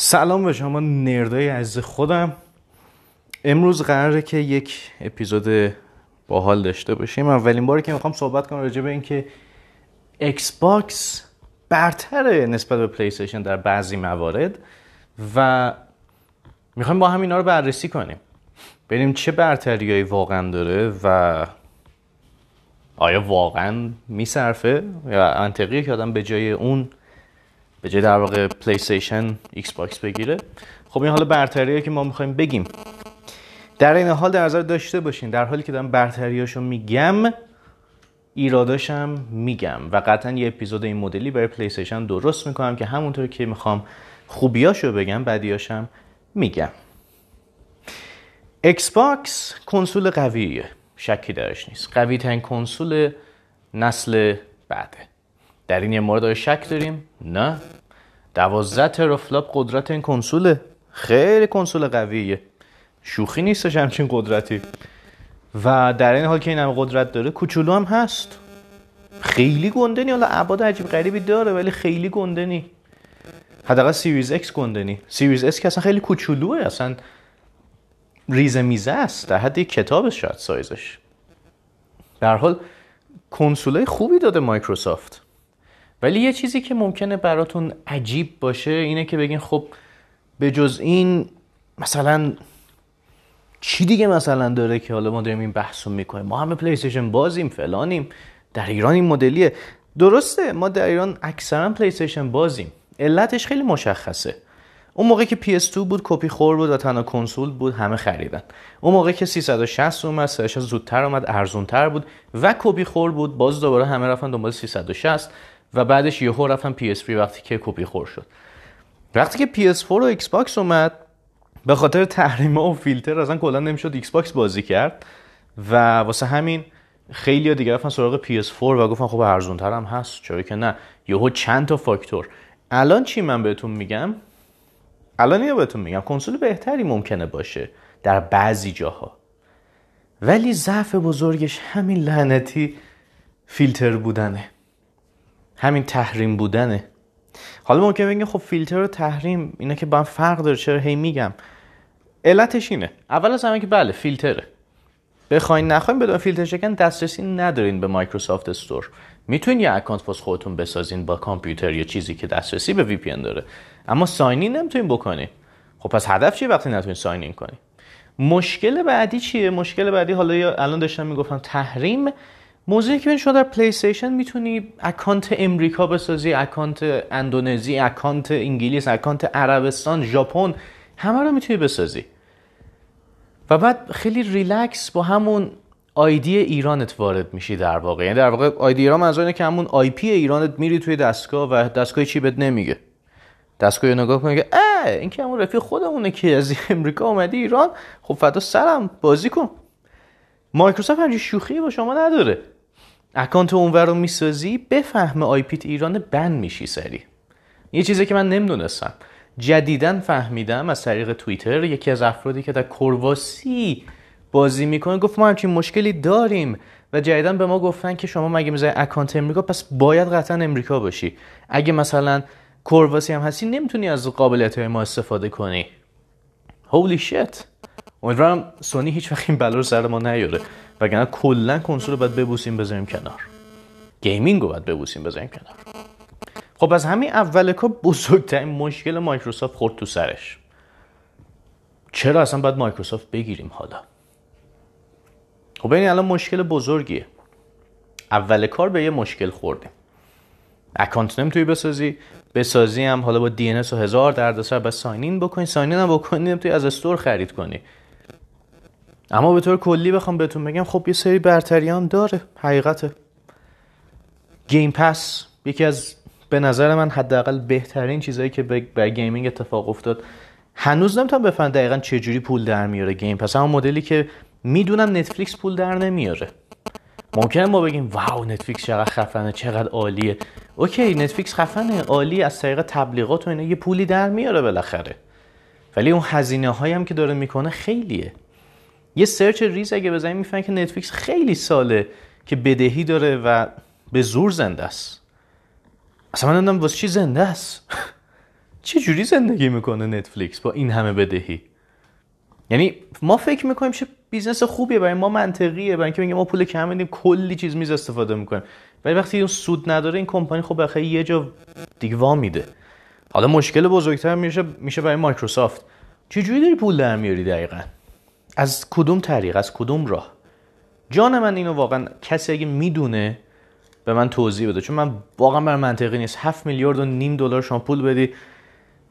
سلام به شما nerd ای عزیز خودم. امروز قراره که یک اپیزود باحال داشته باشیم. اولین باری که می‌خوام صحبت کنم راجع به اینکه Xbox برتره نسبت به Play در بعضی موارد و می‌خوایم با هم اینا رو بررسی کنیم. ببینیم چه برتریایی واقعا داره و آیا واقعا میصرفه؟ یا منطقیه که آدم به جای اون به جای در واقع PlayStation Xbox بگیره. خب این حالا برتریه که ما می‌خوایم بگیم. در این حال در نظر داشته باشین در حالی که دارم برتریاشو میگم ایراداشم میگم. و قطعا یه اپیزود این مدلی برای PlayStation درست می‌کنم که همونطور که می‌خوام خوبیاشو بگم بدیاشم میگم. Xbox کنسول قویه شکی درش نیست. قوی ترین کنسول نسل بعده. در این یه مورد شک داریم؟ نه. دوازده teraflop قدرت این کنسوله. خیلی کنسول قویه. شوخی نیستش همچین قدرتی. و در این حال که این همه قدرت داره کوچولو هم هست. خیلی گنده نی. حالا ابعاد عجیب غریبی داره ولی خیلی گنده نی. حداقل Series X گنده نی. Series S که اصلا خیلی کوچولوه. اصلا ریزه میزه است. در حد کتاب شاید سایزش. در حال کنسولای خوبی داده مایکروسافت. ولی یه چیزی که ممکنه براتون عجیب باشه اینه که بگین خب به جز این مثلا چی دیگه مثلا داره که حالا ما داریم این بحث رو می‌کنیم؟ ما همه Play بازیم فلانیم در ایران این مدلیه. درسته ما در ایران اکثرا Play بازیم. علتش خیلی مشخصه. اون موقع که PS2 بود کپی خور بود و تنها کنسول بود همه خریدن. اون موقع که 360 اومد سرش زودتر اومد ارزونتر بود و کپی خور بود باز دوباره همه رفتن دنبال 360 و بعدش یهو رفتن PS3 وقتی که کپی خور شد. وقتی که PS4 و Xbox اومد به خاطر تحریم و فیلتر اصلا کلا نمی‌شد Xbox بازی کرد و واسه همین خیلی دیگه رفتن سراغ PS4 و گفتن خب ارزون هم هست چرا که نه. یهو چند تا فاکتور. الان چی من بهتون میگم؟ الان اینو بهتون میگم کنسول بهتری ممکنه باشه در بعضی جاها. ولی ضعف بزرگش همین لعنتی فیلتر بودنه. همین تحریم بودنه. حالا ممکن بگین خب فیلتر و تحریم اینا که با هم فرق داره چرا هی میگم؟ علتش اینه. اول از همه که بله فیلتره. بخواین نخواین بدون فیلتر شکن دسترسی ندارین به Microsoft Store. می‌تونین یه account واس خودتون بسازین با کامپیوتر یا چیزی که دسترسی به VPN داره. اما sign in نمی‌تونین بکنین. خب پس هدف چیه وقتی نتونین sign in کنین؟ مشکل بعدی چیه؟ مشکل بعدی حالا الان داشتم می‌گفتم تحریم موضوعی که شما در پلی استیشن می‌تونی اکانت امریکا بسازی اکانت اندونزی اکانت انگلیس اکانت عربستان ژاپن همه رو می‌تونی بسازی. و بعد خیلی ریلکس با همون آیدی ایرانت وارد میشی در واقع. یعنی در واقع آیدی ایران منظور اینه که همون آی پی ایرانت میری توی دستگاه و دستگاه چی بهت نمیگه. دستگاه نگاه کنه که اه این که همون رفیق خودمونه که از امریکا اومدی ایران خب فدا سرم بازی کن. مایکروسافت همچین شوخی با شما نداره. اکانت اونور رو می‌سازی بفهمه آی پیت ایران ban میشی سریع. یه چیزی که من نمی‌دونستم. جدیدا فهمیدم از طریق توییتر یکی از افرادی که در کرواسی بازی می‌کنه گفت ما همچین مشکلی داریم و جدیدا به ما گفتن که شما اگه می‌زنی اکانت امریکا پس باید قطعا امریکا باشی. اگه مثلا کرواسی هم هستی نمی‌تونی از قابلیت های ما استفاده کنی. holy shit امیدوارم سونی هیچ وقت این بلا رو سر ما نیاره. وگرنه کلا کنسول رو باید ببوسیم بذاریم کنار. gaming رو باید ببوسیم بذاریم کنار. خب از همین اول کار بزرگترین مشکل مایکروسافت خورد تو سرش. چرا اصلا باید مایکروسافت بگیریم حالا؟ خب این الان مشکل بزرگیه. اول کار به یه مشکل خوردیم. اکانت نمی‌تونی بسازی بسازی هم حالا با دی و هزار دردسر با sign in بکنی sign in هم بکنی نمی‌تونی از store خرید کنی. اما به طور کلی بخوام بهتون بگم خب یه سری برتریان داره حقیقته. Game Pass یکی از به نظر من حداقل بهترین چیزهایی که به gaming اتفاق افتاد. هنوز نمی‌تونم بفهم دقیقا چه جوری پول در میاره Game Pass اما مدلی که می‌دونم نتفلیکس پول در نمیاره. ممکنه ما بگیم wow نتفلیکس چقدر خفنه چقدر عالیه. okay نتفلیکس خفنه عالی از طریق تبلیغات و اینا یه پولی در میاره بالاخره. ولی اون هزینه هایی هم که داره می‌کنه خیلیه. یه search ریز اگه بزنیم می‌فهمیم که نتفلیکس خیلی ساله که بدهی داره و به زور زنده است. اصلا من نمی‌دونم واسه چی زنده است. چه جوری زندگی می‌کنه نتفلیکس با این همه بدهی؟ یعنی ما فکر می‌کنیم چه business خوبیه برای ما منطقیه برای اینکه میگه ما پول کم میدیم کلی چیز میز استفاده می‌کنیم. ولی وقتی اون سود نداره این کمپانی خب بخیر یه جا دیگه وام میده. حالا مشکل بزرگتر میشه میشه برای مایکروسافت. چجوری داری پول در میاری دقیقا؟ از کدوم طریق از کدوم راه؟ جان من اینو واقعا کسی اگه می‌دونه به من توضیح بده. چون من واقعا برام منطقی نیست. 7 میلیارد و نیم دلار شما پول بدی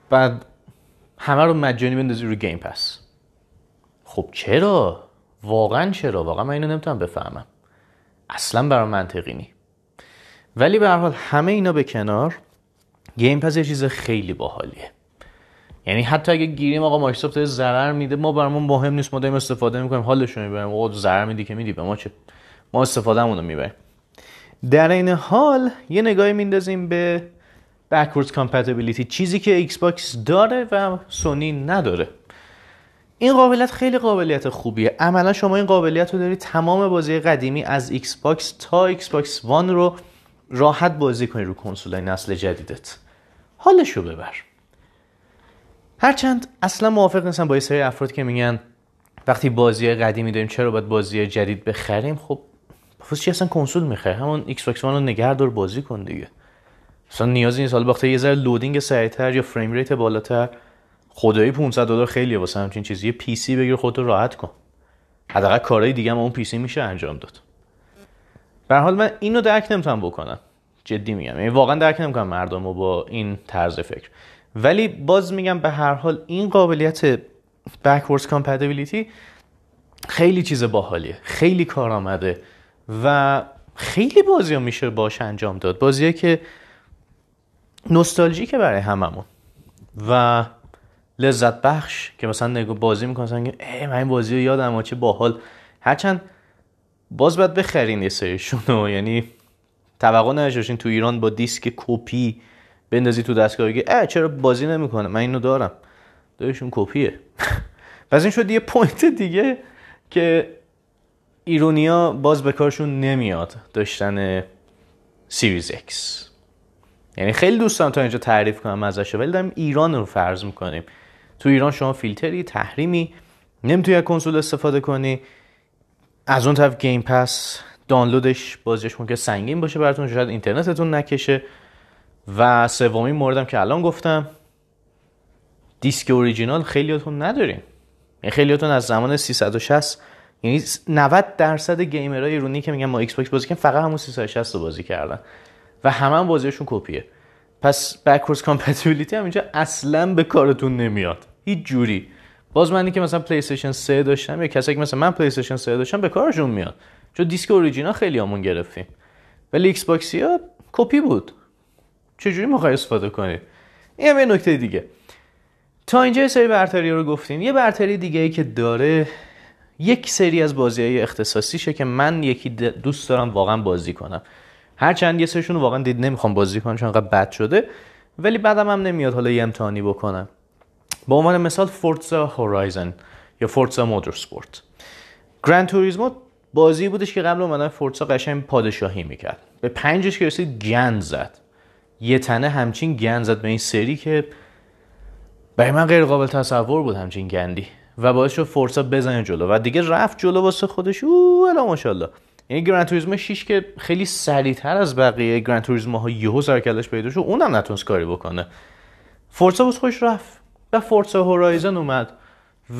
بعد همه رو مجانی بندازی رو گیم پس خب چرا؟ واقعا چرا؟ واقعا من اینو نمی‌تونم بفهمم. اصلا برای منطقی نی. ولی به هر حال همه اینا به کنار گیم پس یه چیز خیلی باحالیه. یعنی حتی اگه گیریم آقا مایکروسافت ضرر میده ما برامون مهم نیست ما داریم استفاده می‌کنیم حالشون می‌بریم. آقا ضرر میدی که میدی به ما چه؟ ما استفادهمون رو می‌بریم. در این حال یه نگاهی میندازیم به backwards compatibility چیزی که ایکس باکس داره و سونی نداره. این قابلیت خیلی قابلیت خوبیه. عملا شما این قابلیت رو داری تمام بازی قدیمی از ایکس باکس تا ایکس باکس وان رو راحت بازی کنی رو کنسول نسل جدیدت. حالشو ببر. هرچند اصلا موافق نیستم با یه سری افراد که میگن وقتی بازی قدیمی داریم چرا باید بازی جدید بخریم؟ خب پس چی اصلا کنسول می‌خره؟ همون ایکس باکس رو نگه دار بازی کن دیگه. اصلا نیازی نیست. حالا وقتی یه ذره loading سریعتر یا frame rate بالاتر. خدایی 500 دلار خیلیه واسه همچین چیزی. یه PC بگیر خودتو راحت کن. حداقل کارهای دیگه هم اون PC میشه انجام داد. به هر حال من اینو درک نمی‌تونم بکنم. جدی میگم. یعنی واقعا درک نمی‌کنم مردم با این طرز فکر. ولی باز میگم به هر حال این قابلیت backwards compatibility خیلی چیز باحالیه خیلی کار آمده و خیلی بازی ها میشه باش انجام داد. بازی که نوستالژیکه برای هممون. و لذت بخش که مثلا نگو بازی می‌کنن ای من این بازی رو یادم چه باحال. هرچند باز باید بخرین یه سریشون یعنی توقع نداشتین تو ایران با دیسک کپی بندازی تو دستگاه بگی اه چرا بازی نمی‌کنه؟ من اینو دارم. دارشون کپیه. پس این شد یه point دیگه که ایرونیا باز به کارشون نمیاد داشتن Series X یعنی خیلی دوستان تا اینجا تعریف کنم ازش ولی داریم ایران رو فرض می‌کنیم. تو ایران شما فیلتری تحریمی نمی‌تونی از کنسول استفاده کنی. از اون طرف Game Pass دانلودش بازیش ممکن سنگین باشه براتون شاید اینترنتتون نکشه. و سومین موردم که الان گفتم دیسک اوریجینال خیلیاتون ندارین یعنی خیلیاتون از زمان 360 یعنی 90 درصد گیمرای ایرانی که میگن ما ایکس باکس بازی کردن فقط همون 360 رو بازی کردن. و همه هم بازیشون کپیه. پس backwards compatibility هم اینجا اصلا به کارتون نمیاد. هیچ جوری. باز منی که مثلا پلی استیشن 3 داشتم یا کسایی که مثلا من پلی استیشن 3 داشتم به کارشون میاد. چون دیسک اوریجینال خیلی همون گرفتیم. ولی ایکس باکسی ها کپی بود. چجوری می‌خوای استفاده کنی؟ این هم یه نکته دیگه. تا اینجا یه سری برتری رو گفتیم یه برتری دیگه ای که داره یک سری از بازی های اختصاصیشه که من یکی دوست دارم واقعا بازی کنم. هرچند یه سرشون واقعا دید نمی‌خوام بازی کنم چون بد شده ولی بعدم هم نمیاد حالا یه امتحانی بکنم. به عنوان مثال Forza Horizon یا Forza Motorsport گرند توریزمو بازی بودش که قبل اومدن فورتزا قشنگ پادشاهی می‌کرد. به پنجش که رسید گند زد. یه تنه همچین گند زد به این سری که برای من غیر قابل تصور بود همچین گندی. و باعث شد فورسا بزنه جلو. و دیگه رفت جلو واسه خودش. او الا ماشاءالله. یعنی گرند توریزمو 6 که خیلی سریعتر از بقیه گرند توریزمو ها یهو سرکلش پیدا شد اونم نتونست کاری بکنه. فورسا واسه خوش رفت. و Forza Horizon اومد.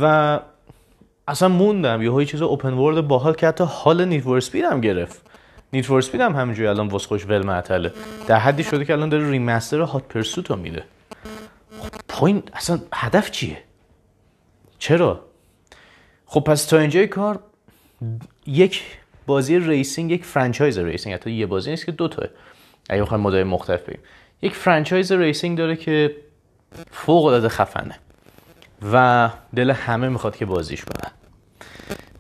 و اصلا موندم یهو چیز open world باحال که حتی حال Need هم گرفت. Need for Speed هم همینجوری الان واسه خودش ول معطله. در حدی شده که الان داره remaster Hot Pursuit رو میده. خب point اصلا هدف چیه؟ چرا؟ خب پس تا اینجای کار یک بازی racing یک franchise racing حتی یه بازی نیست که دو تاست. اگه بخوایم مدل مختلف بگیم. یک franchise racing داره که فوق العاده خفنه و دل همه می‌خواد که بازیش کنن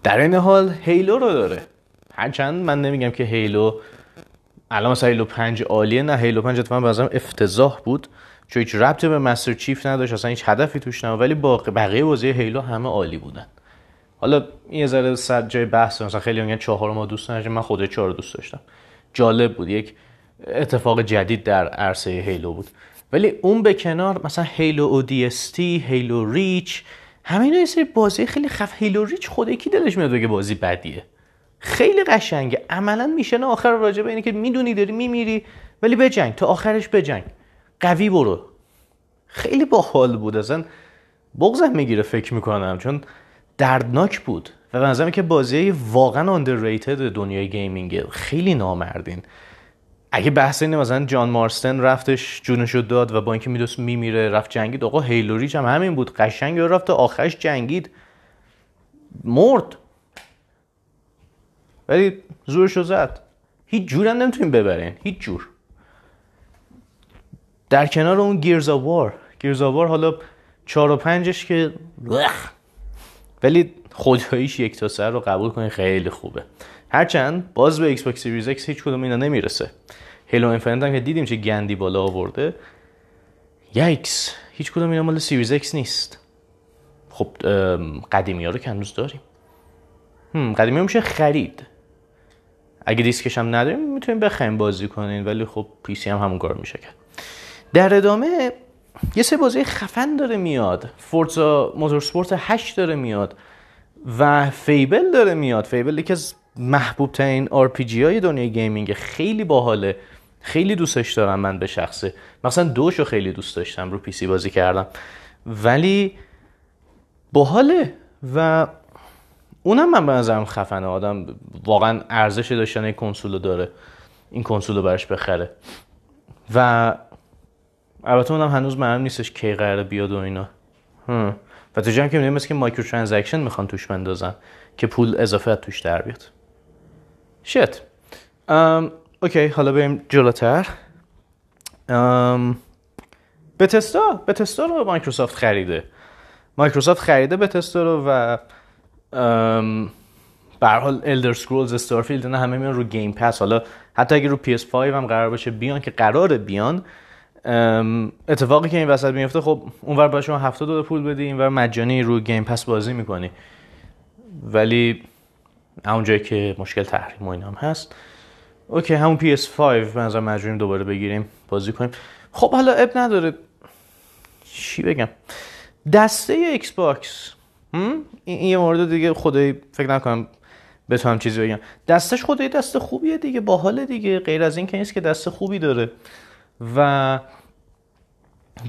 در این حال Halo رو داره. هرچند من نمیگم که Halo الان مثلا Halo 5 عالیه نه Halo 5 اتفاقا بازم افتضاح بود. چون هیچ ربطی به Master Chief نداشت اصلا هیچ هدفی توش نبود. ولی با بقیه بازی Halo همه عالی بودن. حالا یه ذره صد جای بحث مثلا خیلی میگن چهار ما دوست نداشتم من خود چهار دوست داشتم. جالب بود. یک اتفاق جدید در عرصه Halo بود. ولی اون به کنار مثلا Halo ODST Halo Reach همین یه سری بازی خیلی خفن Halo Reach خود کی دلش میاد بگه بازی بدیه. خیلی قشنگه. عملا میشه آخر راجع به اینه که می‌دونی داری میمیری ولی بجنگ. تا آخرش بجنگ. قوی برو. خیلی باحال بود. اصلا بغزم می‌گیره فکر می‌کنم چون دردناک بود. و به نظرم که بازی واقعا underrated دنیای gaming خیلی نامردین. اگه بحث اینه مثلا جان مارستن رفتش جونشو داد و با اینکه میدوست میمیره رفت جنگید. آقا هیلوریچ هم همین بود. قشنگ رفت آخرش جنگید. مرد. ولی زورشو زد. هیچ جور هم نمی‌تونیم ببرین. هیچ جور. در کنار اون گیرزاوار گیرزاوار حالا چهار و پنجش که ولی خداییش یک تا سر رو قبول کنین خیلی خوبه. هرچند باز به Xbox Series X هیچ کدوم اینا نمی‌رسه. Halo Infinite هم که دیدیم چه گندی بالا آورده. پس هیچ کدوم اینا مال Series X نیست. خب قدیمی ها رو که هنوز داریم. قدیمی ها میشه خرید. اگه دیسکش هم نداریم می‌تونیم بخوایم بازی کنین ولی خب PC هم همون کار میشه کرد. در ادامه یه سه بازی خفن داره میاد. Forza Motorsport 8 داره میاد و Fable داره میاد. Fable یکی از محبوب ترین RPG های دنیای gaming. خیلی باحاله. خیلی دوستش دارم من به شخصه. مثلا دوشو خیلی دوست داشتم رو PC بازی کردم. ولی باحاله و اونم من به نظرم خفنه. آدم واقعا ارزش داشتن این کنسول داره. این کنسول رو براش بخره. و البته اونم هنوز معلوم نیستش کی قراره بیاد و اینا. و تو جمع که می‌دونیم که microtransaction می‌خوان توش بندازن که پول اضافه توش در بیاد. shit okay حالا بریم جلوتر. Bethesda. Bethesda رو مایکروسافت خریده. مایکروسافت خریده Bethesda رو و به حال Elder Scrolls Starfield نه همه میان رو Game Pass حالا حتی اگه رو PS5 هم قرار باشه بیان که قرار بیان اتفاقی که این وسط میفته خب اونور با شما 70 دلار پول بدی اینور مجانی رو Game Pass بازی می‌کنی. ولی اون جایی که مشکل تحریم و هم هست. okay همون PS5 به نظر مجبوریم دوباره بگیریم بازی کنیم. خب حالا عیب نداره. چی بگم؟ دسته Xbox این یه مورد دیگه خدایی فکر نکنم بتونم چیزی بگم. دستش خدایی دست خوبیه دیگه باحال دیگه. غیر از این که نیست که دست خوبی داره. و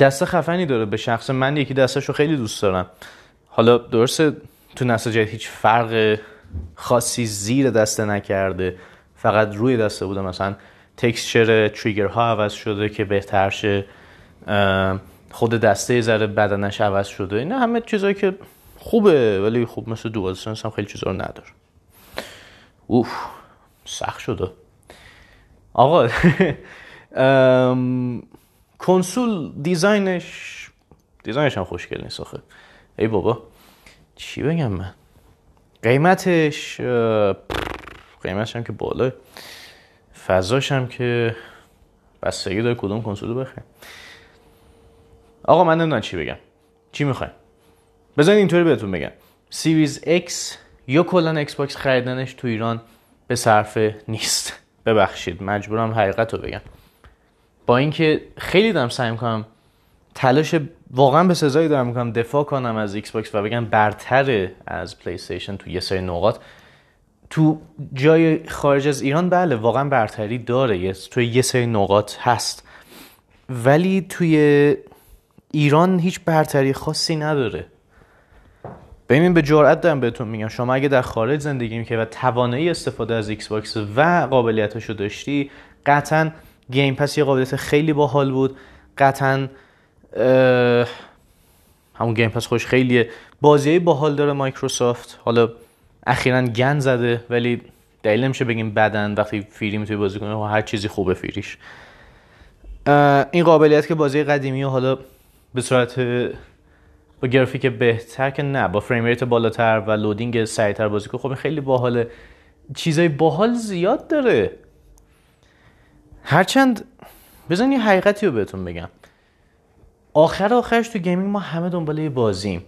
دست خفنی داره به شخص. من یکی دستش رو خیلی دوست دارم. حالا درسته تو نسل جدید هیچ فرق خاصی زیر دسته نکرده. فقط روی دسته بوده. مثلا تکسچر تریگر ها عوض شده که بهتر شه خود دسته ذره بدنش عوض شده. اینا همه چیزایی که خوبه ولی خوب مثل دوال سنس هم خیلی چیزا رو نداره. اوف سخت شده. آقا کنسول دیزاینش دیزاینش هم خوشگل نیست آخه. ای بابا چی بگم من؟ قیمتش قیمتش هم که بالا فضاش هم که بستگی داره کدوم کنسول بخریم. آقا من نمی‌دونم چی بگم. چی می‌خوایم؟ بذارید اینطوری بهتون بگم. Series X یا کلا Xbox خریدنش تو ایران به صرفه نیست. ببخشید مجبورم حقیقت رو بگم. با اینکه خیلی دارم سعی می‌کنم تلاش واقعا به سزایی دارم می‌کنم دفاع کنم از Xbox و بگم برتره از PlayStation تو یه سری نقاط. تو جای خارج از ایران بله واقعا برتری داره. توی یه سری نقاط هست. ولی توی ایران هیچ برتری خاصی نداره. ببین به جرئت دارم بهتون میگم. شما اگه در خارج زندگی می‌کنی و توانایی استفاده از Xbox و قابلیتاشو داشتی قطعا Game Pass یه قابلیت خیلی باحال بود. قطعا همون Game Pass خودش خیلیه. بازی باحال داره مایکروسافت. حالا اخیرا گن زده ولی دلیل نمیشه بگیم بده وقتی free ی می‌تونی بازی کنی هر چیزی خوبه free ش. این قابلیت که بازی قدیمی و حالا به صورت با گرافیک بهتر که نه با frame rate بالاتر و loading سریعتر بازی کنی خب خیلی باحاله چیزای باحال زیاد داره. هرچند بذار یه حقیقتی رو بهتون بگم. آخر آخرش تو gaming ما همه دنبال یه بازیم.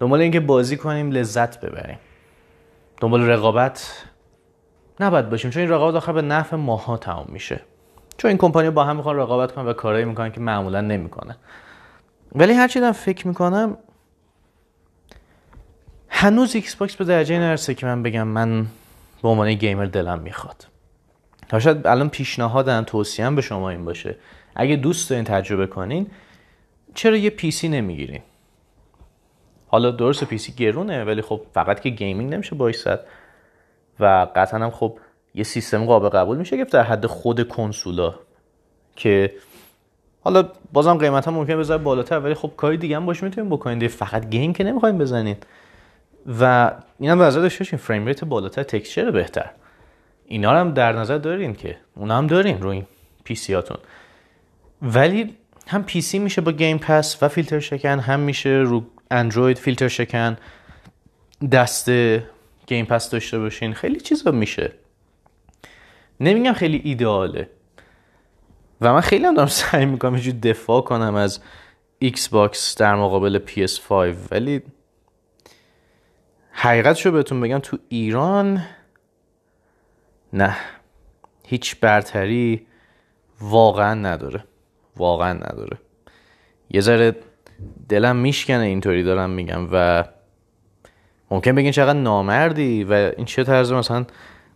دنبال اینکه بازی کنیم لذت ببریم. دنبال رقابت نباید باشیم چون این رقابت آخر به نفع ماها تمام میشه. چون این کمپانی با هم می‌خوان رقابت کنن و کارایی می‌کنن که معمولا نمی‌کنه ولی هرچی دارم فکر می‌کنم هنوز Xbox به درجه نرسه که من بگم من به عنوان gamer دلم می‌خواد. شاید الان پیشنهادم توصیه به شما این باشه. اگه دوست دارین تجربه کنین چرا یه PC نمی‌گیرین؟ حالا درست PC گرونه ولی خب فقط که gaming نمیشه بایستد. و قطعا هم خب یه سیستم قابل قبول میشه گفت در حد خود کنسولا که حالا بازم قیمت هم ممکنه بذاره بالاتر ولی خب کاری دیگه هم باش می‌تونیم بکنید فقط game که نمی‌خوایم بزنین. و اینم به نظر داشته frame rate بالاتر texture بهتر. اینا هم در نظر دارین که اونا هم دارین روی PC هاتون. ولی هم PC میشه با Game Pass و فیلتر شکن هم میشه رو اندروید فیلتر شکن. دست Game Pass داشته باشین. خیلی چیزا میشه. نمیگم خیلی ایدئاله. و من خیلی هم دارم سعی می‌کنم یه دفاع کنم از Xbox در مقابل PS5 ولی حقیقتشو بهتون بگم تو ایران نه هیچ برتری واقعا نداره. واقعا نداره. یه ذره دلم میشکنه اینطوری دارم میگم و ممکن بگین چقدر نامردی و این چه طرز مثلا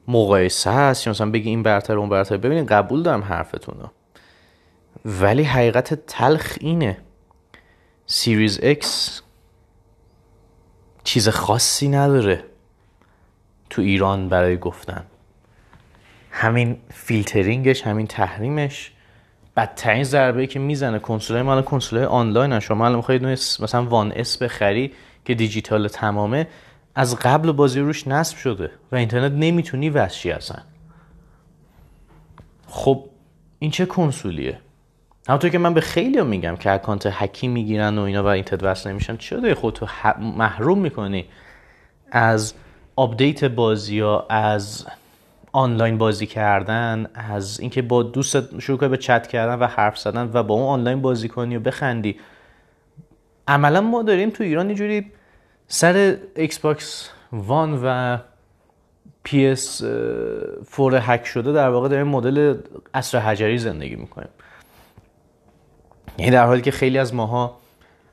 مقایسه هست یا مثلا بگی این برتر اون برتر. ببینید قبول دارم حرفتون ولی حقیقت تلخ اینه. Series X چیز خاصی نداره تو ایران برای گفتن. همین فیلترینگش همین تحریمش. بدترین ضربه که می‌زنه کنسول مال کنسول آنلاین شما الان می‌خواید مثلا One S بخری که دیجیتال تمامه از قبل بازی روش نصب شده و اینترنت نمی‌تونی وصل شی اصلا. خب این چه کنسولیه؟ همونطور که من به خیلی میگم که اکانت هکی می‌گیرن و اینا و اینترنت وصل نمیشن چرا داری خودتو محروم می‌کنی؟ از آپدیت بازی ها از آنلاین بازی کردن از اینکه با دوست شروع کنی به چت کردن و حرف زدن و با اون آنلاین بازی کنی و بخندی. عملا ما داریم تو ایران اینجوری سر Xbox One و PS4 هک شده در واقع داریم مدل عصر حجری زندگی می‌کنیم. یعنی در حالی که خیلی از ماها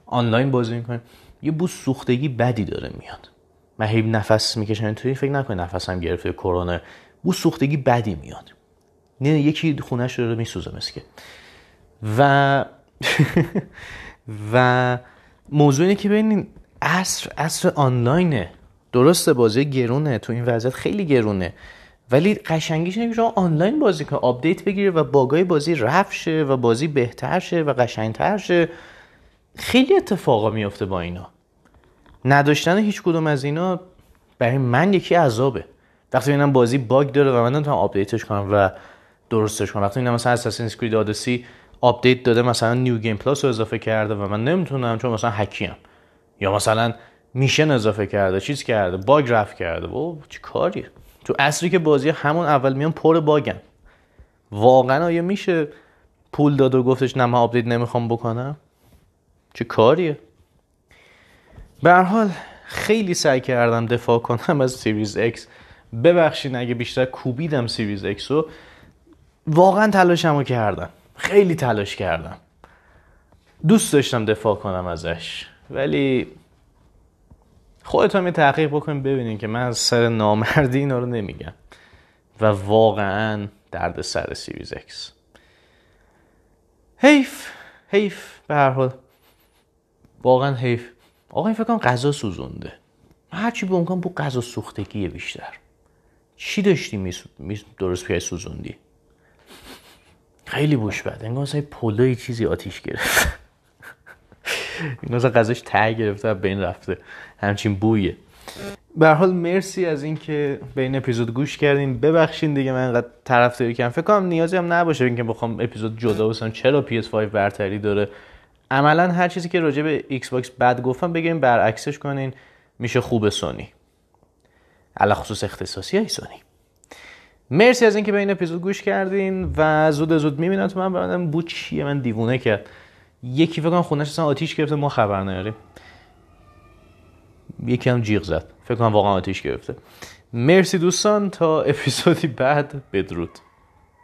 آنلاین بازی می‌کنیم یه بوی سوختگی بدی داره میاد. من هی نفس می‌کشم توی فکر نکنید نفسم گرفته کرونا. بو سوختگی بدی میاد. نه یکی خونش رو میسوزه مثکه. و و موضوع اینه که ببینین عصر عصر آنلاینه. درسته بازی گرونه. تو این وضعیت خیلی گرونه. ولی قشنگیش اینه که شما آنلاین بازی کنه آپدیت بگیره و باگای بازی رفع شه و بازی بهتر شه و قشنگتر شه. خیلی اتفاقا میفته با اینا. نداشتن هیچ کدوم از اینا برای من یکی عذابه. وقتی اینم بازی باگ داره و من نمی‌تونم آپدیتش کنم و درستش کنم. وقتی اینم مثلا Assassin's Creed Odyssey آپدیت داده مثلا New Game Plus رو اضافه کرده و من نمی‌تونم چون مثلا هکیم یا مثلا mission اضافه کرده چیز کرده باگ رفع کرده. او چه کاریه؟ تو عصری که بازی همون اول میان پر باگن. واقعا آیا میشه پول داد و گفتش نه من آپدیت نمی‌خوام بکنم؟ چه کاریه؟ به حال خیلی سعی کردم دفاع کنم از Series X. ببخشین اگه بیشتر کوبیدم Series X رو. واقعا تلاشمو کردم. خیلی تلاش کردم. دوست داشتم دفاع کنم ازش. ولی خودتون یه تحقیق بکنید ببینین که من از سر نامردی اینا رو نمیگم. و واقعا درد سر Series X حیف حیف به هر حال. واقعا حیف. آقا این فکر کنم غذا سوزونده. هرچی به امکان بو غذا سوختگیه بیشتر. چی داشتی می, درست پیش سوزوندی؟ خیلی بوش بد. انگار مثلا پلوی چیزی آتیش گرفت. این مثلا غذاش ته گرفته بین رفته. همچین بویه. به حال مرسی از اینکه به این اپیزود گوش کردین. ببخشین دیگه من انقدر طرفداری کردم. فکر کنم نیازی هم نباشه اینکه بخوام اپیزود جدا بسازم. چرا PS5 برتری داره؟ عملا هر چیزی که راجع به Xbox بد گفتم بگیم برعکسش کنین. میشه خوب سونی. علی‌الخصوص اختصاصی های سونی. مرسی از اینکه به این اپیزود گوش کردین و زود زود می‌بینمتون من برم ببینم بو چیه؟ من دیوونه کرد. یکی فکر کنم خونش اصلا آتیش گرفته ما خبر نداریم. یکی هم جیغ زد. فکر کنم واقعا آتیش گرفته. مرسی دوستان تا اپیزودی بعد. بدرود.